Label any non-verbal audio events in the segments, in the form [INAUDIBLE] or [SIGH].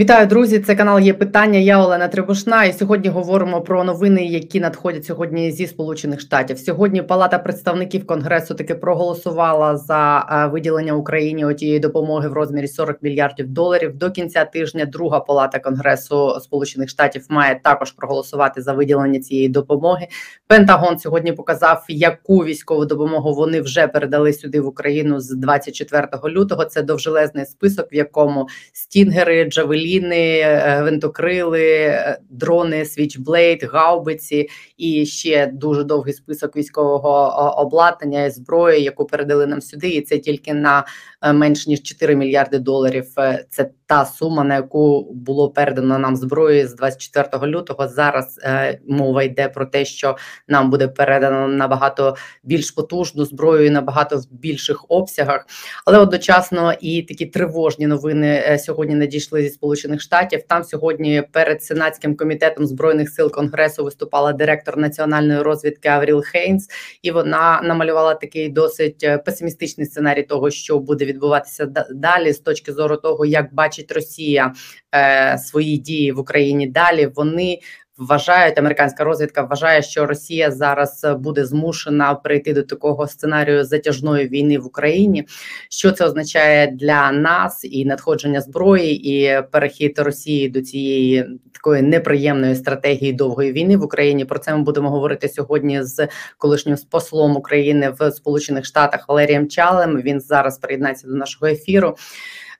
Вітаю, друзі! Це канал є питання. Я Олена Требушна. І сьогодні говоримо про новини, які надходять сьогодні зі Сполучених Штатів. Сьогодні Палата представників Конгресу таки проголосувала за е, виділення Україні отієї допомоги в розмірі 40 мільярдів доларів. До кінця тижня друга палата Конгресу Сполучених Штатів має також проголосувати за виділення цієї допомоги. Пентагон сьогодні показав, яку військову допомогу вони вже передали сюди в Україну з 24 лютого. Це довжелезний список, в якому стінгери, джавелі джавеліни, винтокрили, е, дрони, Switchblade, гаубиці і ще дуже довгий список військового обладнання і зброї, яку передали нам сюди. І це тільки на е, менш ніж 4 мільярди доларів. Це та сума, на яку було передано нам зброї з 24 лютого. Зараз мова йде про те, що нам буде передано набагато більш потужну зброю і набагато в більших обсягах, але одночасно і такі тривожні новини сьогодні надійшли зі сполучених. Штатів. Там сьогодні перед сенатським комітетом збройних сил конгресу виступала директор національної розвідки Авріл Хейнс, і вона намалювала такий досить е, песимістичний сценарій того, що буде відбуватися далі, з точки зору того, як бачить Росія е, свої дії в Україні. Далі вони вважають, американська розвідка вважає, що Росія зараз буде змушена прийти до такого сценарію затяжної війни в Україні. Що це означає для нас і надходження зброї, і перехід Росії до цієї такої неприємної стратегії довгої війни в Україні? Про це ми будемо говорити сьогодні з колишнім послом України в Сполучених Штатах Валерієм Чалем. Він зараз приєднається до нашого ефіру.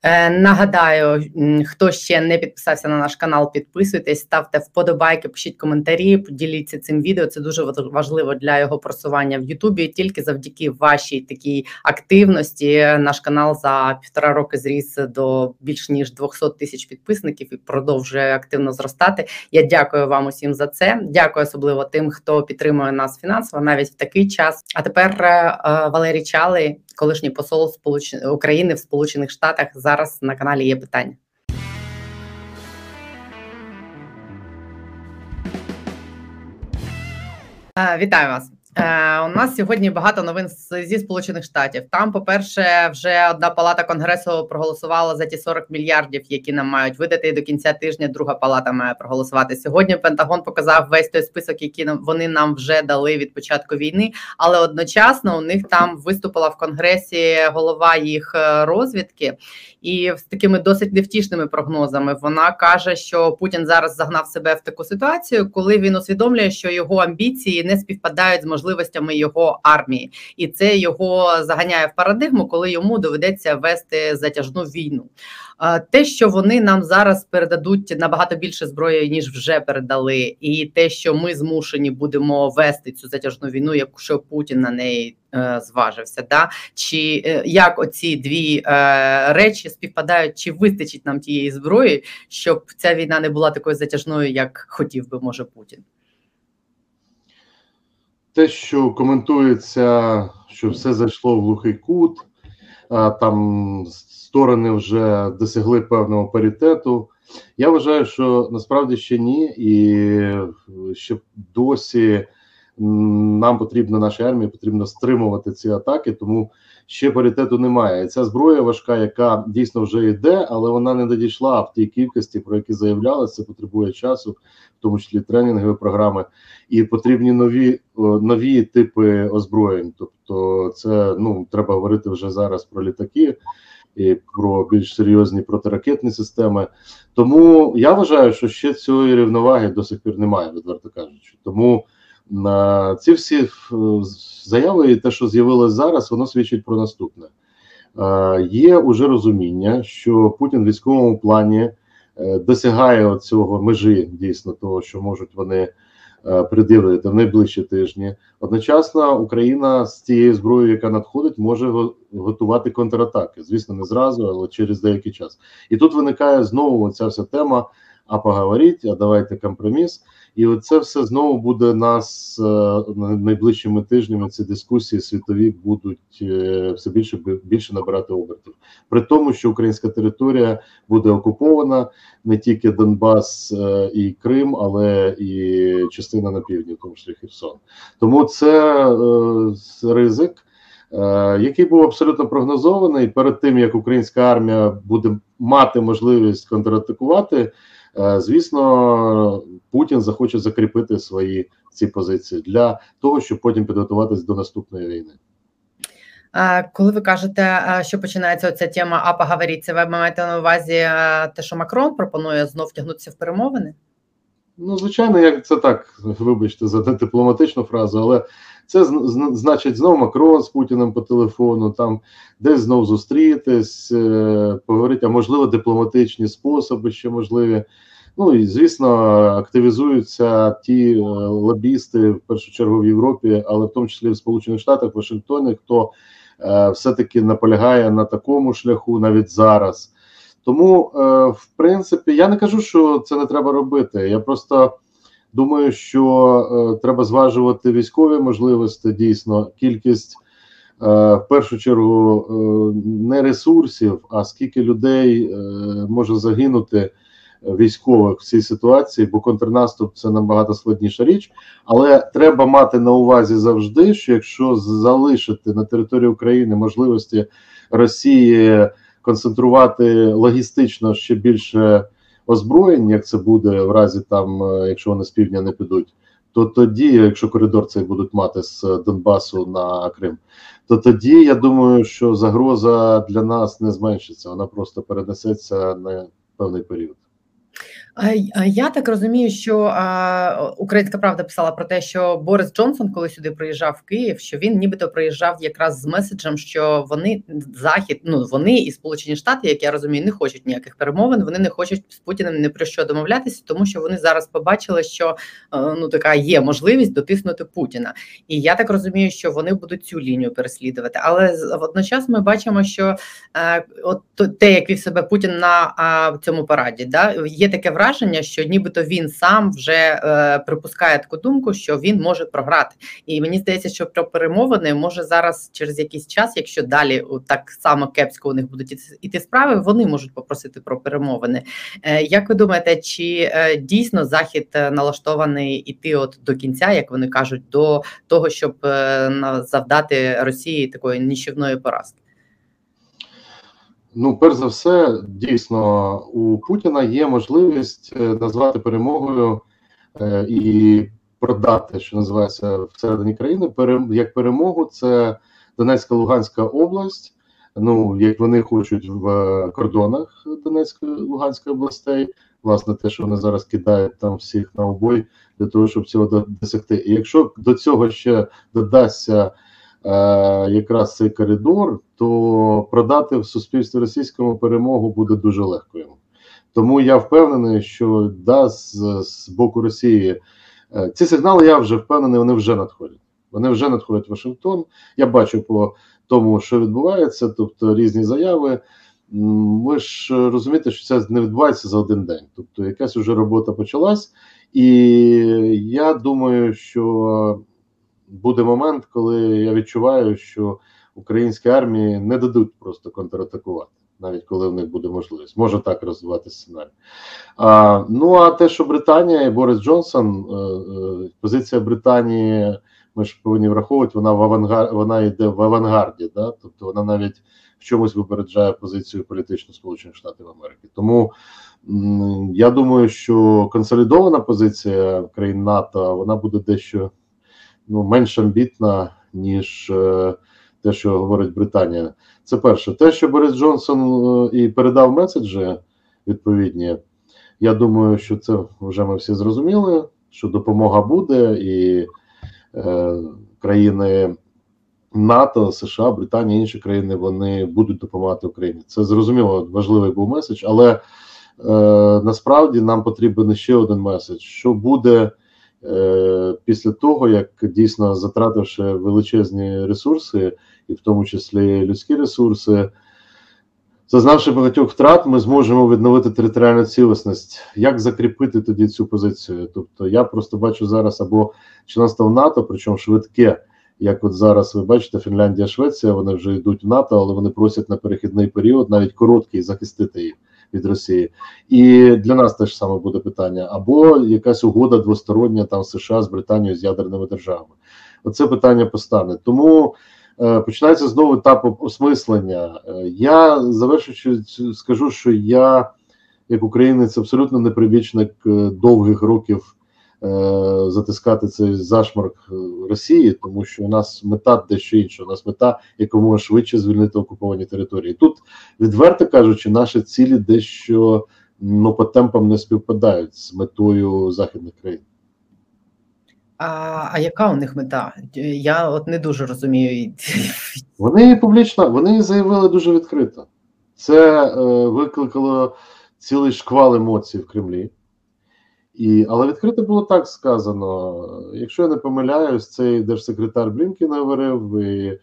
Е, нагадаю, хто ще не підписався на наш канал, підписуйтесь, ставте вподобайки, пишіть коментарі, поділіться цим відео. Це дуже важливо для його просування в Ютубі. Тільки завдяки вашій такій активності наш канал за півтора роки зріс до більш ніж 200 тисяч підписників і продовжує активно зростати. Я дякую вам усім за це. Дякую особливо тим, хто підтримує нас фінансово навіть в такий час. А тепер е, е, Валерій Чалий колишній посол Сполуч... України в Сполучених Штатах. Зараз на каналі є питання. Вітаю вас. Е, у нас сьогодні багато новин зі сполучених штатів. Там, по перше, вже одна палата конгресу проголосувала за ті 40 мільярдів, які нам мають видати. І до кінця тижня друга палата має проголосувати. Сьогодні Пентагон показав весь той список, який вони нам вже дали від початку війни. Але одночасно у них там виступила в конгресі голова їх е, розвідки, і з такими досить невтішними прогнозами вона каже, що Путін зараз загнав себе в таку ситуацію, коли він усвідомлює, що його амбіції не співпадають з можливостями його армії, і це його заганяє в парадигму, коли йому доведеться вести затяжну війну. Те, що вони нам зараз передадуть набагато більше зброї, ніж вже передали, і те, що ми змушені будемо вести цю затяжну війну, якщо Путін на неї е, зважився, да? Чи е, як оці дві е, речі співпадають, чи вистачить нам тієї зброї, щоб ця війна не була такою затяжною, як хотів би може Путін? Те, що коментується, що все зайшло в глухий кут, там сторони вже досягли певного паритету. Я вважаю, що насправді ще ні, і ще досі нам потрібно нашій армії потрібно стримувати ці атаки, тому ще паритету немає. І Ця зброя важка, яка дійсно вже йде, але вона не додійшла в тій кількості, про які заявлялися. Це потребує часу, в тому числі тренінгові програми, і потрібні нові нові типи озброєнь. Тобто, це ну треба говорити вже зараз про літаки. І про більш серйозні протиракетні системи, тому я вважаю, що ще цієї рівноваги до сих пір немає, відверто кажучи. Тому ці всі е, заяви, і те, що з'явилось зараз, воно свідчить про наступне. Є уже розуміння, що Путін в військовому плані е, досягає цього межі дійсно того, що можуть вони е, пред'явити в найближчі тижні. Одночасно Україна з тією зброєю, яка надходить, може готувати контратаки. Звісно, не зразу, але через деякий час. І тут виникає знову ця вся тема а поговоріть, а давайте компроміс. І оце все знову буде нас е, найближчими тижнями. Ці дискусії світові будуть е, все більше більше набирати обертів. При тому, що українська територія буде окупована не тільки Донбас е, і Крим, але і частина на півдні, тому числі Херсон. Тому це ризик. який був абсолютно прогнозований перед тим як українська армія буде мати можливість контратакувати. Звісно, Путін захоче закріпити свої ці позиції для того, щоб потім підготуватись до наступної війни. Коли ви кажете, що починається ця тема, а поговоріть, ви маєте на увазі те, що Макрон пропонує знов втягнутися в перемовини? Ну, звичайно, як це так, вибачте, за дипломатичну фразу, але це значить знову Макрон з Путіним по телефону, там десь знов зустрітись, е, поговорити, а можливо, дипломатичні способи ще можливі. Ну і звісно, активізуються ті е, лобісти в першу чергу в Європі, але в тому числі в Сполучених Штатах, Вашингтоні, хто е, все-таки наполягає на такому шляху навіть зараз. Тому, е, в принципі, я не кажу, що це не треба робити. Я просто думаю, що е, треба зважувати військові можливості, дійсно, кількість е, в першу чергу не ресурсів, а скільки людей може загинути військових в цій ситуації, бо контрнаступ це набагато складніша річ. Але треба мати на увазі завжди, що якщо залишити на території України можливості Росії концентрувати логістично ще більше озброєнь, як це буде в разі там, е, якщо вони з півдня не підуть. То тоді, якщо коридор цей будуть мати з Донбасу на Крим, то тоді я думаю, що загроза для нас не зменшиться, вона просто перенесеться на певний період. Я так розумію, що Українська правда писала про те, що Борис Джонсон, коли сюди приїжджав в Київ, що він нібито приїжджав якраз з меседжем, що вони захід, ну вони і Сполучені Штати, як я розумію, не хочуть ніяких перемовин. Вони не хочуть з Путіним не про що домовлятися, тому що вони зараз побачили, що ну така є можливість дотиснути Путіна. І я так розумію, що вони будуть цю лінію переслідувати. Але водночас ми бачимо, що е, от те, як вів себе Путін на цьому параді, да є таке враження, що нібито він сам вже е, припускає таку думку, що він може програти. І мені здається, що про перемовини може зараз через якийсь час, якщо далі так само кепсько у них будуть іти справи, вони можуть попросити про перемовини. Е, як ви думаєте, чи е, дійсно захід е, налаштований іти от до кінця, як вони кажуть, до того, щоб е, завдати Росії такої ніщівної поразки? Ну, перш за все, дійсно, у Путіна є можливість е, назвати перемогою е, і продати, що називається всередині країни. як перемогу, це Донецька Луганська область. Ну, як вони хочуть в кордонах Донецької Луганської областей, власне, те, що вони зараз кидають там всіх на обой для того, щоб цього досягти. І якщо до цього ще додасться е, якраз цей коридор, то продати в суспільстві російському перемогу буде дуже легко йому. Тому я впевнений, що да, з, з боку Росії е, ці сигнали, я вже впевнений, вони вже надходять. Вони вже надходять в Вашингтон. Я бачу по тому, що відбувається, тобто різні заяви. Ви ж розумієте, що це не відбувається за один день. Тобто, якась вже робота почалась, і я думаю, що буде момент, коли я відчуваю, що українській армії не дадуть просто контратакувати, навіть коли в них буде можливість. Може так розвивати сценарій. А, Ну а те, що Британія і Борис Джонсон, е, е, позиція Британії, ми ж повинні враховувати, вона в авангар... вона йде в авангарді, да? тобто вона навіть в чомусь випереджає позицію політичну Сполучених Штатів Америки. Тому я думаю, що консолідована позиція країн НАТО вона буде дещо ну менш амбітна, ніж е, те, що говорить Британія. Це перше. Те, що Борис Джонсон е, і передав меседжі відповідні, я думаю, що це вже ми всі зрозуміли, що допомога буде, і е, країни НАТО, США, Британія, інші країни вони будуть допомагати Україні. Це зрозуміло важливий був меседж, але е, насправді нам потрібен ще один меседж, що буде. Е, після того, як дійсно затративши величезні ресурси, і в тому числі людські ресурси, зазнавши багатьох втрат, ми зможемо відновити територіальну цілісність. Як закріпити тоді цю позицію? Тобто я просто бачу зараз або членство в НАТО, причому швидке. Як от зараз ви бачите, Фінляндія, Швеція, вони вже йдуть в НАТО, але вони просять на перехідний період, навіть короткий, захистити їх від Росії, і для нас теж саме буде питання: або якась угода двостороння там США з Британією з ядерними державами. Оце питання постане. Тому е, починається знову етап осмислення. Е, я завершуючи скажу, що я, як українець, абсолютно неприбічник довгих років затискати цей зашмарк Росії, тому що у нас мета дещо інша. У нас мета якомога швидше звільнити окуповані території. Тут, відверто кажучи, наші цілі дещо ну, по темпам не співпадають з метою західних країн. А а яка у них мета? Я от не дуже розумію. Вони публічно вони заявили дуже відкрито. Це е, викликало цілий шквал емоцій в Кремлі. І, Але відкрито було так сказано. Якщо я не помиляюсь, цей держсекретар Блінкін говорив, і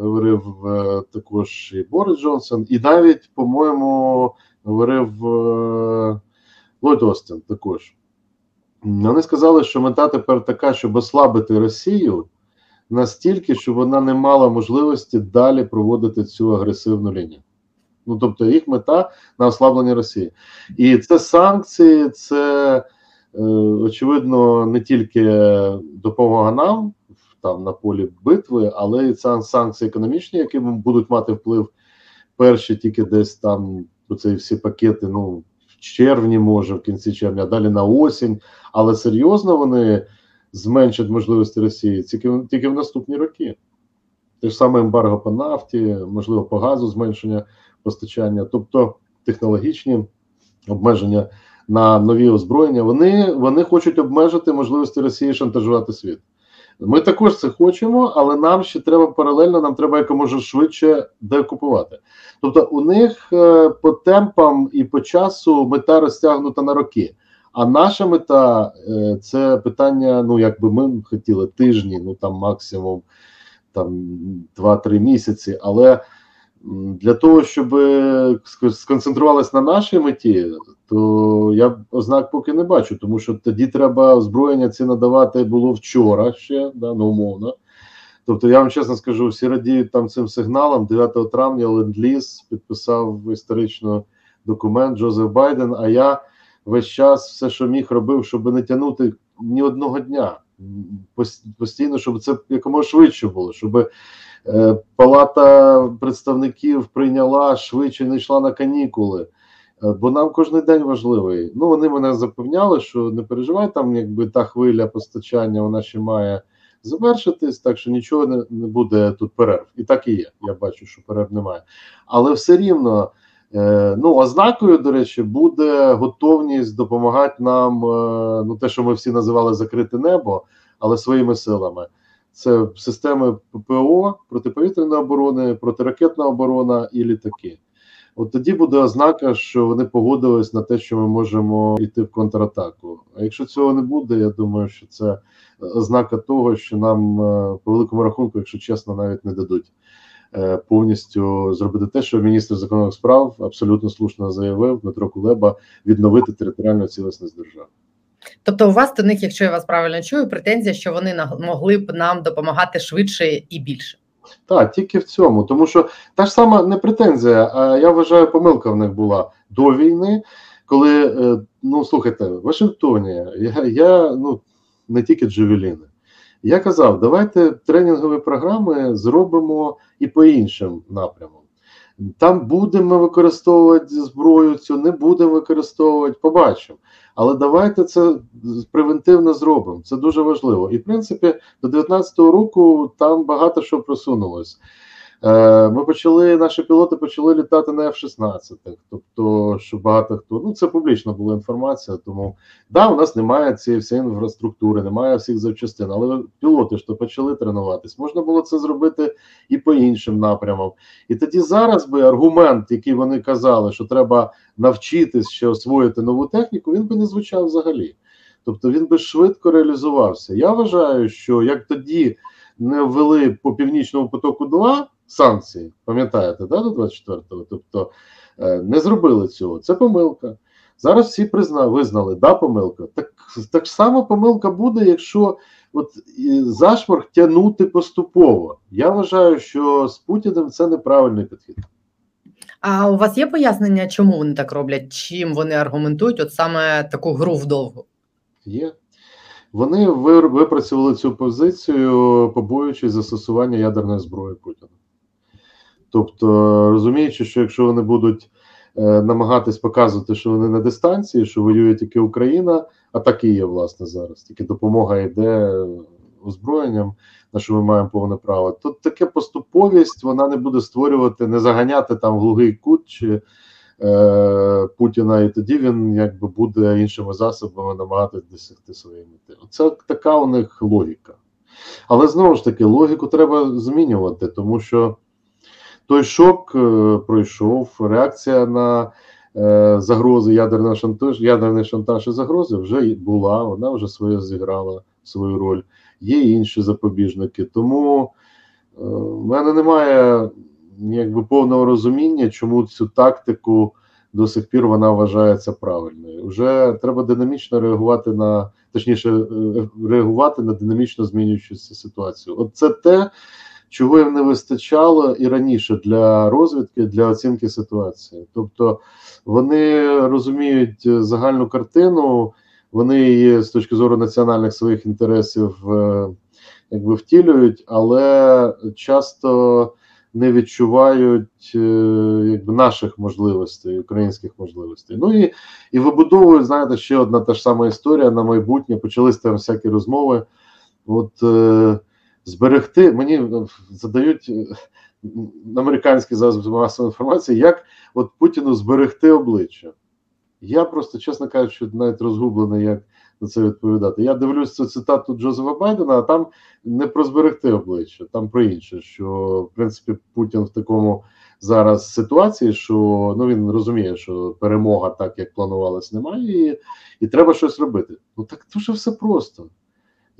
говорив е, також і Борис Джонсон, і навіть, по-моєму, говорив е, Ллойд Остин також. Вони сказали, що мета тепер така, щоб ослабити Росію настільки, щоб вона не мала можливості далі проводити цю агресивну лінію. Ну тобто, їх мета на ослаблення Росії. І це санкції, це е, очевидно не тільки допомога нам там на полі битви, але і це санкції економічні, які будуть мати вплив перші тільки десь там оці всі пакети. Ну в червні, може, в кінці червня, а далі на осінь. Але серйозно вони зменшать можливості Росії тільки тільки в наступні роки. Те ж саме ембарго по нафті, можливо, по газу зменшення постачання, тобто технологічні обмеження на нові озброєння. Вони вони хочуть обмежити можливості Росії шантажувати світ. Ми також це хочемо, але нам ще треба паралельно, нам треба якомога швидше деокупувати. Тобто, у них е, по темпам і по часу мета розтягнута на роки. А наша мета е, це питання. Ну, як би ми хотіли тижні, ну там максимум там 2-3 місяці. Але для того, щоб сконцентрувалися на нашій меті, то я ознак поки не бачу, тому що тоді треба озброєння ці надавати було вчора ще, да, ну умовно. Тобто, я вам чесно скажу, всі радіють там цим сигналом. 9 травня ленд-ліз підписав історично документ Джозеф Байден. А я весь час все, що міг, робив, щоб не тягнути ні одного дня. Постійно, щоб це якомога швидше було, щоб е, Палата представників прийняла швидше, не йшла на канікули. Е, бо нам кожен день важливий. Ну вони мене запевняли, що не переживай, там якби та хвиля постачання вона ще має завершитись, так що нічого не, не буде тут перерв. І так і є. Я бачу, що перерв немає. Але все рівно, е, ну ознакою, до речі, буде готовність допомагати нам. Е, ну те, що ми всі називали закрите небо, але своїми силами. Це системи ППО, протиповітряної оборони, протиракетна оборона і літаки. От тоді буде ознака, що вони погодились на те, що ми можемо йти в контратаку. А якщо цього не буде, я думаю, що це ознака того, що нам е, по великому рахунку, якщо чесно, навіть не дадуть е, повністю зробити те, що міністр закордонних справ абсолютно слушно заявив Дмитро Кулеба відновити територіальну цілісність держави. Тобто, у вас до них, якщо я вас правильно чую, претензія, що вони могли б нам допомагати швидше і більше. Так, тільки в цьому, тому що та ж сама не претензія, а я вважаю, помилка в них була до війни, коли е, ну слухайте, в Вашингтоні я я ну не тільки Джевеліни. Я казав, давайте тренінгові програми зробимо і по іншим напрямам. Там будемо використовувати зброю, цю не будемо використовувати, побачимо. Але давайте це превентивно зробимо. Це дуже важливо. І в принципі, до 2019 року там багато що просунулось. Е, ми почали, наші пілоти почали літати на F-16, тобто, що багато хто ну це публічна була інформація. Тому да, у нас немає цієї всієї інфраструктури, немає всіх запчастин, але пілоти ж то почали тренуватись. Можна було це зробити і по іншим напрямам. І тоді зараз би аргумент, який вони казали, що треба навчитись ще освоїти нову техніку, він би не звучав взагалі. Тобто він би швидко реалізувався. Я вважаю, що як тоді не ввели по північному потоку 2 санкції, пам'ятаєте, да, до 24-го? Тобто е, не зробили цього. Це помилка. Зараз всі призна, визнали, да, помилка. Так так само помилка буде, якщо от зашморг тягнути поступово. Я вважаю, що з Путіним це неправильний підхід. А у вас є пояснення, чому вони так роблять? Чим вони аргументують от саме таку гру вдовгу? Є. Вони випрацювали цю позицію, побоюючись застосування ядерної зброї Путіна. Тобто, розуміючи, що якщо вони будуть е, намагатись показувати, що вони на дистанції, що воює тільки Україна, а так і є власне зараз. Тільки допомога йде озброєнням, на що ми маємо повне право. То таке поступовість вона не буде створювати, не заганяти там глухий кут чи е, Путіна, і тоді він якби буде іншими засобами намагатися досягти своєї мети. Це така у них логіка. Але знову ж таки, логіку треба змінювати, тому що той шок е, пройшов, реакція на е, загрози ядерного шантаж, ядерний шантаж і загрози вже була, вона вже своє зіграла свою роль. Є інші запобіжники. Тому е, в мене немає якби повного розуміння, чому цю тактику до сих пір вона вважається правильною. Вже треба динамічно реагувати на точніше, реагувати на динамічно змінюючуся ситуацію. От це те, чого їм не вистачало і раніше для розвідки, для оцінки ситуації. Тобто вони розуміють загальну картину, вони її з точки зору національних своїх інтересів е, якби втілюють, але часто не відчувають е, якби наших можливостей, українських можливостей. Ну і і вибудовують, знаєте, ще одна та ж сама історія на майбутнє. Почались там всякі розмови. От е, зберегти мені е, задають е, американські засоби масової інформації, як от Путіну зберегти обличчя. Я просто, чесно кажучи, навіть розгублений, як на це відповідати. Я дивлюсь цю цитату Джозефа Байдена, а там не про зберегти обличчя, там про інше. Що в принципі Путін в такому зараз ситуації, що ну він розуміє, що перемога, так як планувалось, немає, і, і треба щось робити. Ну так дуже все просто.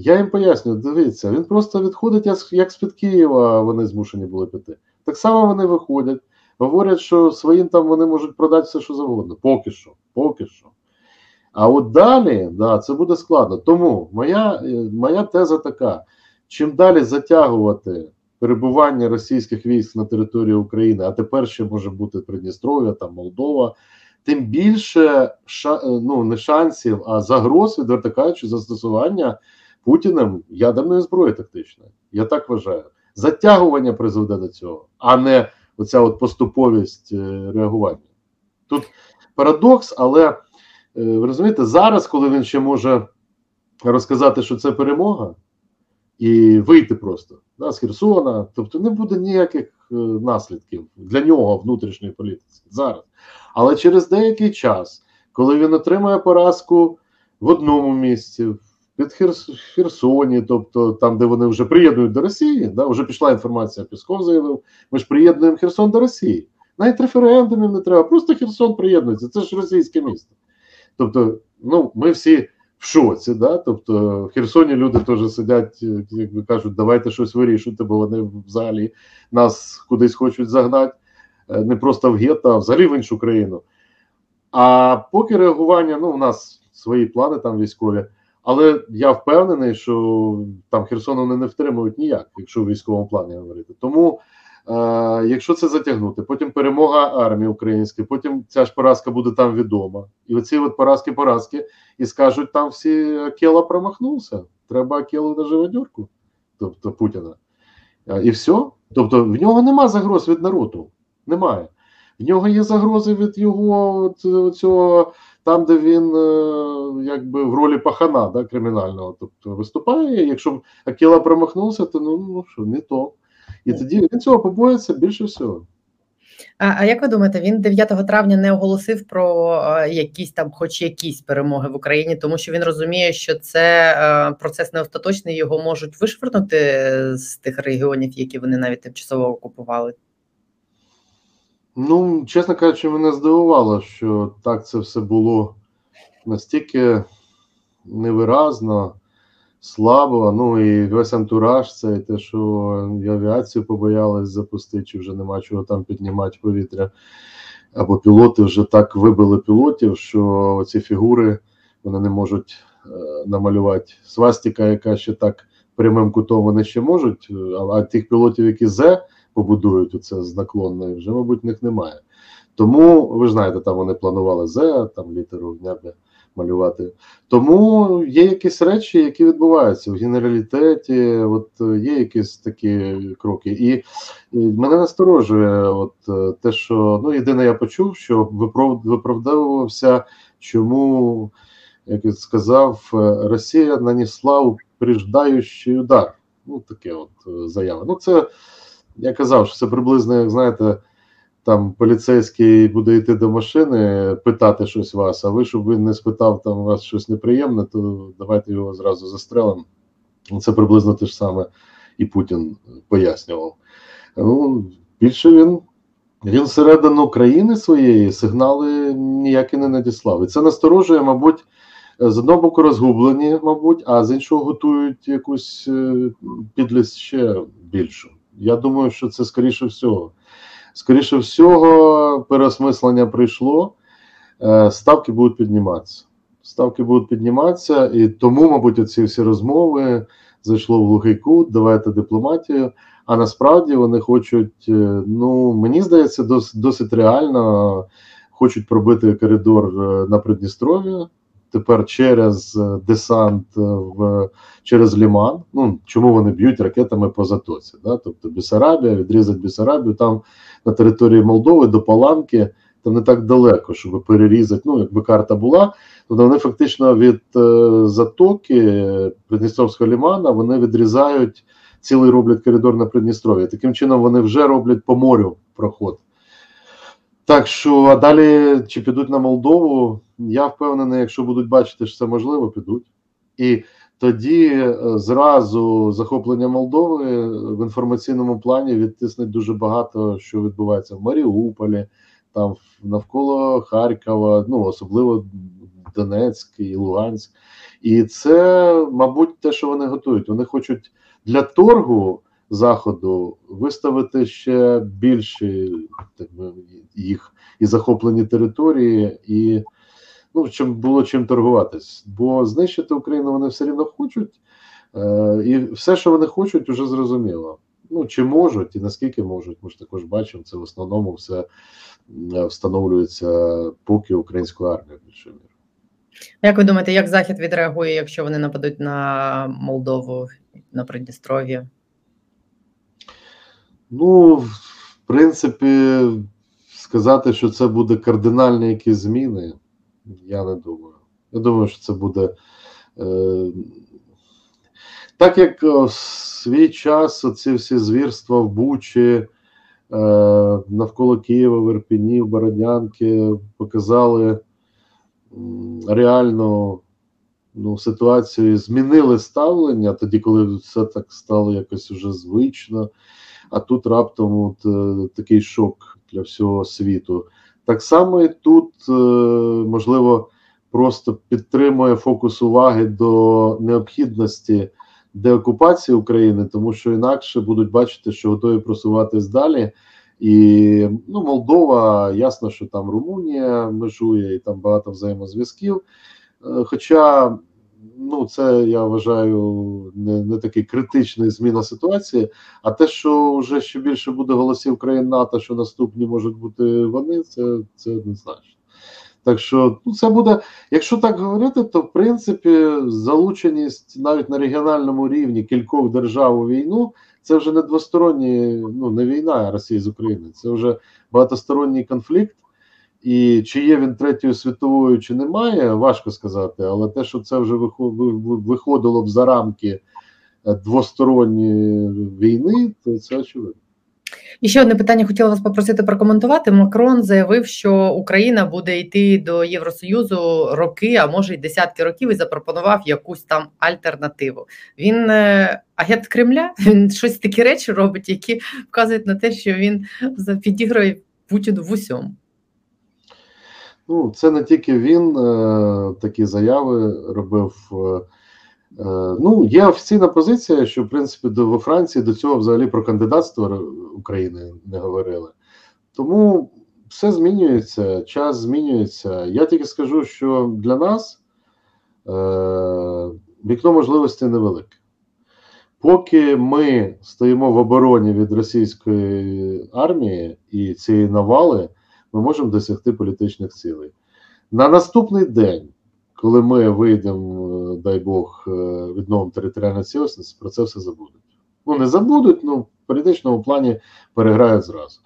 Я їм пояснюю, дивіться, він просто відходить, як з-під Києва вони змушені були піти. Так само вони виходять, говорять, що своїм там вони можуть продати все, що завгодно. Поки що, поки що. А от далі, да, це буде складно. Тому моя, моя теза така: чим далі затягувати перебування російських військ на території України, а тепер ще може бути Придністров'я, там Молдова, тим більше ну, не шансів, а загроз відверто кажучи, застосування. Путіним ядерної зброї тактичної. Я так вважаю. Затягування призведе до цього, а не оця от поступовість е, реагування. Тут парадокс, але е, ви розумієте, зараз, коли він ще може розказати, що це перемога, і вийти просто да, з Херсона, тобто не буде ніяких е, наслідків для нього внутрішньої політики зараз. Але через деякий час, коли він отримає поразку в одному місці, під Херс... Херсоні, тобто там, де вони вже приєднують до Росії, да, вже пішла інформація. Пісков заявив, ми ж приєднуємо Херсон до Росії. Навіть референдумів не треба, просто Херсон приєднується. Це ж російське місто. Тобто, ну ми всі в шоці, да? тобто в Херсоні люди теж сидять, як ви кажуть, давайте щось вирішуйте, бо вони взагалі нас кудись хочуть загнати, е, не просто в гетто, а взагалі в іншу країну. А поки реагування, ну у нас свої плани там військові. Але я впевнений, що там Херсону не, не втримують ніяк, якщо в військовому плані говорити. Тому, е, якщо це затягнути, потім перемога армії української, потім ця ж поразка буде там відома. І оці от поразки-поразки, і скажуть, там всі Акела промахнувся. Треба Акелу на живодерку, тобто Путіна. Е, і все. Тобто в нього нема загроз від народу. Немає. В нього є загрози від його цього там, де він е, якби в ролі пахана да, кримінального, тобто виступає. Якщо Акіла промахнувся, то ну, ну що не то. І тоді він цього побоїться більше всього. А а як ви думаєте, він 9 травня не оголосив про е, якісь там, хоч якісь перемоги в Україні, тому що він розуміє, що це е, процес не остаточний, його можуть вишвернути з тих регіонів, які вони навіть тимчасово окупували. Ну, чесно кажучи, мене здивувало, що так це все було настільки невиразно, слабо. Ну і весь антураж, це і те, що авіацію побоялись запустити, чи вже нема чого там піднімати повітря. Або пілоти вже так вибили пілотів, що ці фігури вони не можуть е, намалювати. Свастіка, яка ще так прямим кутом вони ще можуть, а, а тих пілотів, які З побудують оце з наклонною, вже, мабуть, в них немає. Тому ви знаєте, там вони планували З, там літеру небі малювати. Тому є якісь речі, які відбуваються в генералітеті. От є якісь такі кроки, і мене насторожує, от те, що ну єдине, я почув, що виправдовувався, чому як я сказав, Росія нанесла упреждаючий удар. Ну, таке от заява. Ну, це я казав, що це приблизно, як знаєте там поліцейський буде йти до машини, питати щось вас, а ви, щоб він не спитав там у вас щось неприємне, то давайте його зразу застрелимо. Це приблизно те ж саме і Путін пояснював. Ну, Більше він він всередину країни своєї сигнали ніякі не надіслав. І це насторожує, мабуть, з одного боку розгублені, мабуть, а з іншого готують якусь е, підлість ще більшу. Я думаю, що це скоріше всього. Скоріше всього, переосмислення прийшло, е, ставки будуть підніматися. Ставки будуть підніматися, і тому, мабуть, ці всі розмови зайшло в глухий кут, давайте дипломатію. А насправді вони хочуть, е, ну мені здається, досить, досить реально хочуть пробити коридор е, на Придністров'я тепер через е, десант е, в через Ліман. Ну чому вони б'ють ракетами по затоці? Да? Тобто Бісарабія, відрізать Бісарабію там на території Молдови до Паланки, то не так далеко, щоб перерізати. Ну, якби карта була, то вони фактично від е, затоки Придністровського лімана вони відрізають цілий роблять коридор на Придністров'я. Таким чином вони вже роблять по морю проход. Так що а далі чи підуть на Молдову? Я впевнений, якщо будуть бачити, що це можливо, підуть. І тоді е, зразу захоплення Молдови в інформаційному плані відтисне дуже багато, що відбувається в Маріуполі, там навколо Харкова, ну особливо Донецьк і Луганськ. І це, мабуть, те, що вони готують. Вони хочуть для торгу заходу виставити ще більші так би, їх і захоплені території, і ну чим було чим торгуватись. Бо знищити Україну вони все рівно хочуть, е, і все, що вони хочуть, вже зрозуміло. Ну чи можуть, і наскільки можуть, ми ж також бачимо, це в основному все встановлюється поки українською армією більше міру. Як ви думаєте, як Захід відреагує, якщо вони нападуть на Молдову на Придністров'я? Ну, в принципі, сказати, що це буде кардинальні якісь зміни, я не думаю. Я думаю, що це буде. Е, Так як в свій час оці всі звірства в Бучі, е, навколо Києва, в Ірпіні, в Бородянки показали реальну ну, ситуацію, змінили ставлення тоді, коли все так стало якось уже звично а тут раптом от, е, такий шок для всього світу. Так само і тут, е, можливо, просто підтримує фокус уваги до необхідності деокупації України, тому що інакше будуть бачити, що готові просуватись далі. І ну, Молдова, ясно, що там Румунія межує і там багато взаємозв'язків. Е, хоча ну це я вважаю не не такий критичний зміна ситуації. А те, що вже ще більше буде голосів країн НАТО, що наступні можуть бути вони, це це однозначно. Так що ну це буде, якщо так говорити, то в принципі залученість навіть на регіональному рівні кількох держав у війну це вже не двосторонні, ну не війна Росії з України, це вже багатосторонній конфлікт. І чи є він третьою світовою, чи немає, важко сказати. Але те, що це вже виходило б за рамки е, двосторонньої війни, то це очевидно. І ще одне питання хотіла вас попросити прокоментувати. Макрон заявив, що Україна буде йти до Євросоюзу роки, а може й десятки років, і запропонував якусь там альтернативу. Він е, агент Кремля, [LAUGHS] він щось такі речі робить, які вказують на те, що він підігрує Путіну в усьому. Ну, це не тільки він е, такі заяви робив. Е, е, ну, є офіційна позиція, що в принципі до во Франції до цього взагалі про кандидатство України не говорили. Тому все змінюється, час змінюється. Я тільки скажу, що для нас е, вікно можливості невелике. Поки ми стоїмо в обороні від російської армії і цієї навали ми можемо досягти політичних цілей. На наступний день, коли ми вийдемо, дай Бог, е, відновимо територіальну цілісність, про це все забудуть. Ну, не забудуть, ну в політичному плані переграють зразу.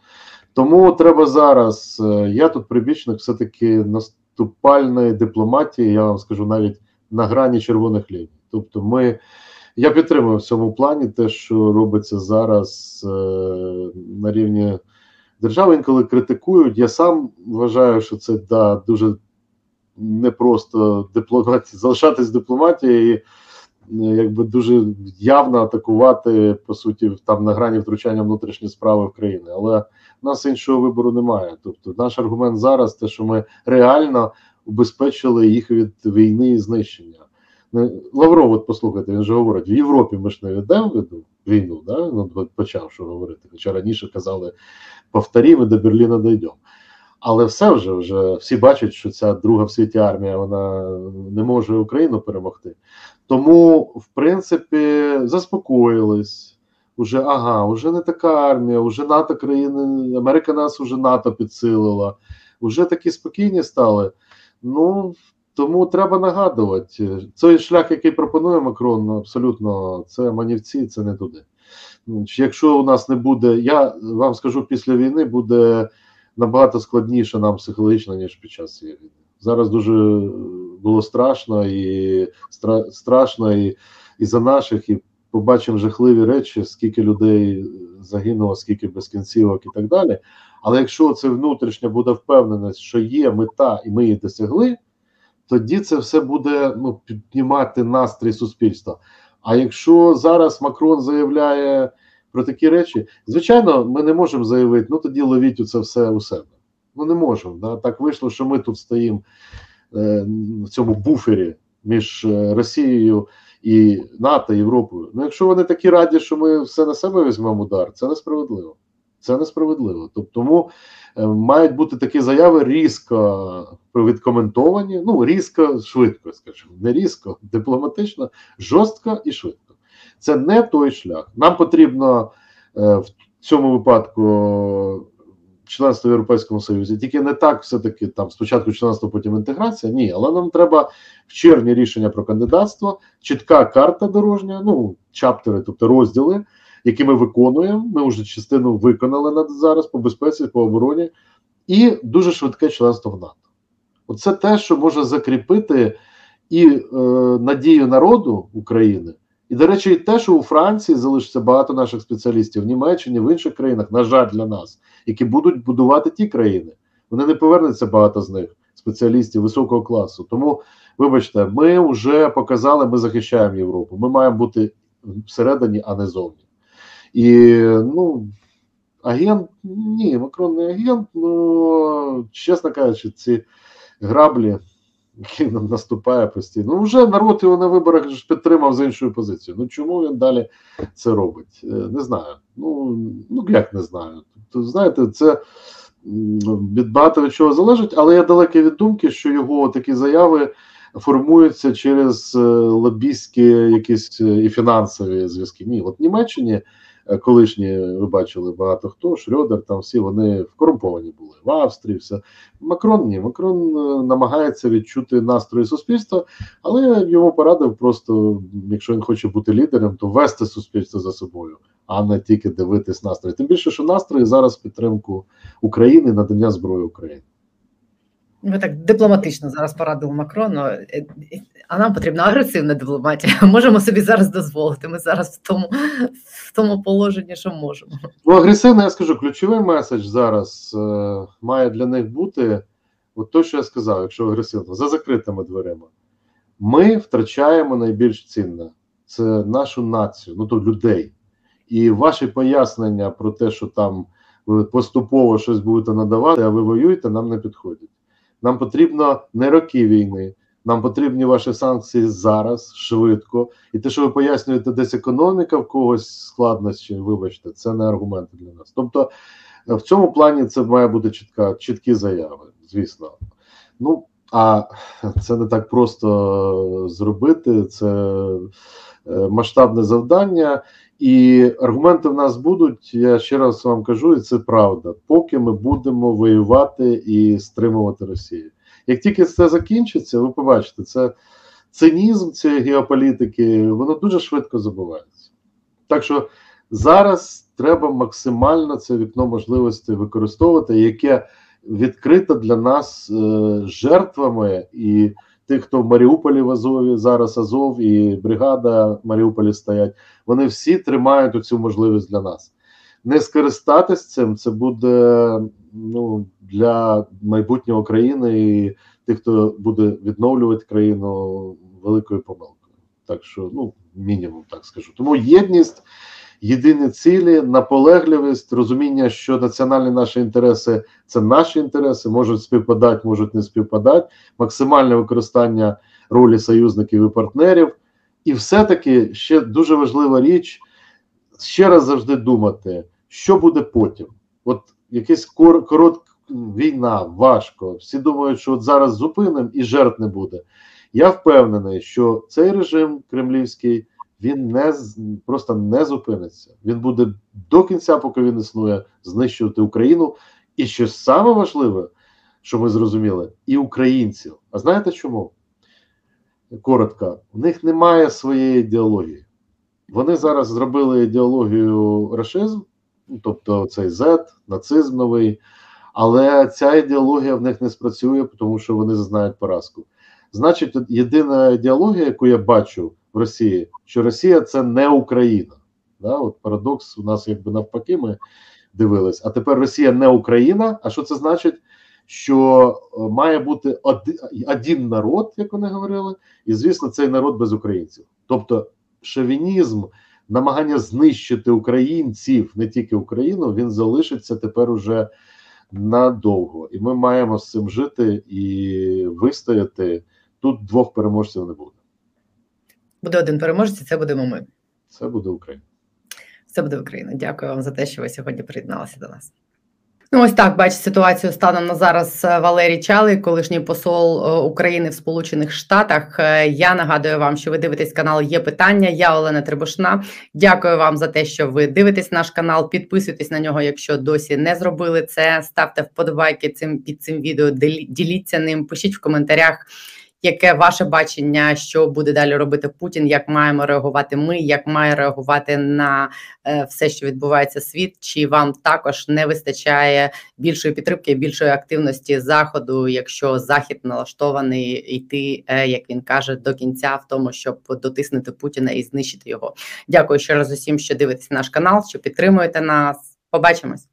Тому треба зараз. е, Я тут прибічник все-таки наступальної дипломатії, я вам скажу навіть на грані червоних ліній. Тобто, ми я підтримую в цьому плані те, що робиться зараз е, на рівні держави. Інколи критикують. Я сам вважаю, що це да, дуже непросто дипломатії, залишатись дипломатією і е, якби дуже явно атакувати по суті там на грані втручання внутрішні справи в країни. Але в нас іншого вибору немає. Тобто, наш аргумент зараз те, що ми реально убезпечили їх від війни і знищення. Лавров, от послухайте, він же говорить: в Європі ми ж не ведемо війну, війну, да? ну, от почав що говорити. Хоча раніше казали, повторім і до Берліна дійдемо. Але все вже вже всі бачать, що ця друга в світі армія вона не може Україну перемогти. Тому, в принципі, заспокоїлись. Уже ага, уже не така армія, уже НАТО країни, Америка нас уже НАТО підсилила, уже такі спокійні стали. Ну тому треба нагадувати. Цей шлях, який пропонує Макрон, абсолютно це манівці, це не туди. Ну, Якщо у нас не буде, я вам скажу, після війни буде набагато складніше нам психологічно, ніж під час цієї війни. Зараз дуже було страшно і стра, страшно і, і за наших, і побачимо жахливі речі, скільки людей загинуло, скільки без кінцівок і так далі. Але якщо це внутрішня буде впевненість, що є мета, і ми її досягли, тоді це все буде ну, піднімати настрій суспільства. А якщо зараз Макрон заявляє про такі речі, звичайно, ми не можемо заявити, ну тоді ловіть це все у себе. Ну не можемо. Да? Так вийшло, що ми тут стоїмо е, в цьому буфері між е, Росією і НАТО, Європою. Ну, якщо вони такі раді, що ми все на себе візьмемо удар, це несправедливо. Це несправедливо. Тобто, тому е, мають бути такі заяви різко відкоментовані. Ну, різко, швидко, скажімо, не різко, [LAUGHS] дипломатично, жорстко і швидко. Це не той шлях. Нам потрібно е, в цьому випадку членство в Європейському Союзі. Тільки не так, все-таки там спочатку членство, потім інтеграція. Ні, але нам треба в червні рішення про кандидатство, чітка карта дорожня, ну чаптери, тобто розділи, які ми виконуємо. Ми вже частину виконали на зараз по безпеці, по обороні, і дуже швидке членство в НАТО. Оце те, що може закріпити і е, надію народу України. І, до речі, і те, що у Франції залишиться багато наших спеціалістів, в Німеччині, в інших країнах, на жаль, для нас, які будуть будувати ті країни. Вони не повернуться багато з них, спеціалістів високого класу. Тому, вибачте, ми вже показали, ми захищаємо Європу. Ми маємо бути всередині, а не зовні. І ну, агент, ні, Макрон не агент, ну чесно кажучи, ці граблі який нам наступає постійно. Ну, вже народ його на виборах підтримав з іншою позицією. Ну чому він далі це робить? Не знаю. Ну ну як не знаю. Тобто, знаєте, це від багато від чого залежить, але я далекий від думки, що його такі заяви формуються через лобістські якісь і фінансові зв'язки. Ні, от в Німеччині. Колишні ви бачили багато хто, Шрёдер, там всі вони вкорумповані були в Австрії. все. Макрон ні. Макрон намагається відчути настрої суспільства, але йому порадив просто, якщо він хоче бути лідером, то вести суспільство за собою, а не тільки дивитись настрої. Тим більше, що настрої зараз підтримку України, надання зброї Україні. Ви так дипломатично зараз порадили Макрону, а нам потрібна агресивна дипломатія. [LAUGHS] Можемо собі зараз дозволити. Ми зараз в тому в тому положенні, що можемо. Ну, агресивно, я скажу, ключовий меседж зараз е, має для них бути от то, що я сказав, якщо агресивно, за закритими дверима. Ми втрачаємо найбільш цінне це нашу націю, ну то людей. І ваші пояснення про те, що там ви поступово щось будете надавати, а ви воюєте, нам не підходять. Нам потрібно не роки війни, нам потрібні ваші санкції зараз, швидко. І те, що ви пояснюєте, десь економіка в когось складнощі, вибачте, це не аргументи для нас. Тобто, в цьому плані це має бути чітка, чіткі заяви, звісно. Ну а це не так просто зробити. Це масштабне завдання, І аргументи в нас будуть. Я ще раз вам кажу, і це правда. Поки ми будемо воювати і стримувати Росію. Як тільки це закінчиться, ви побачите, це цинізм цієї геополітики, воно дуже швидко забувається. Так що зараз треба максимально це вікно можливостей використовувати, яке відкрите для нас е, жертвами і тих, хто в Маріуполі в Азові, зараз Азов і бригада в Маріуполі стоять. Вони всі тримають цю можливість для нас. Не скористатись цим це буде ну, для майбутнього країни і тих, хто буде відновлювати країну великою помилкою. Так що, ну, мінімум так скажу. Тому єдність, єдині цілі, наполегливість, розуміння, що національні наші інтереси це наші інтереси, можуть співпадати, можуть не співпадати, максимальне використання ролі союзників і партнерів. І все-таки ще дуже важлива річ ще раз завжди думати, що буде потім. От якийсь кор коротка війна, важко. Всі думають, що от зараз зупинимо і жертв не буде. Я впевнений, що цей режим кремлівський він не просто не зупиниться. Він буде до кінця, поки він існує, знищувати Україну. І що саме важливе, що ми зрозуміли, і українців. А знаєте чому? Коротко, у них немає своєї ідеології. Вони зараз зробили ідеологію рашизм, тобто цей Z, нацизм новий, але ця ідеологія в них не спрацює, тому що вони зазнають поразку. Значить, єдина ідеологія, яку я бачу в Росії, що Росія це не Україна. Да? От Парадокс у нас якби навпаки, ми дивились. А тепер Росія не Україна. А що це значить? Що е, має бути один, один народ, як вони говорили, і звісно, цей народ без українців. Тобто, шовінізм, намагання знищити українців, не тільки Україну, він залишиться тепер уже надовго, і ми маємо з цим жити і вистояти. Тут двох переможців не буде. Буде один переможець, і це будемо ми. Це буде Україна. Це буде Україна. Дякую вам за те, що ви сьогодні приєдналися до нас. Ну, ось так бачить ситуацію станом на зараз е, Валерій Чалий, колишній посол е, України в Сполучених Штатах. Е, я нагадую вам, що ви дивитесь канал. Є питання. Я Олена Требушна. Дякую вам за те, що ви дивитесь наш канал. Підписуйтесь на нього, якщо досі не зробили це. Ставте вподобайки цим під цим відео. діліться ним. Пишіть в коментарях яке ваше бачення, що буде далі робити Путін? Як маємо реагувати ми? Як має реагувати на е, все, що відбувається світ? Чи вам також не вистачає більшої підтримки, більшої активності заходу, якщо захід налаштований йти, е, як він каже, до кінця в тому, щоб дотиснути Путіна і знищити його? Дякую ще раз усім, що дивитесь наш канал, що підтримуєте нас. Побачимось.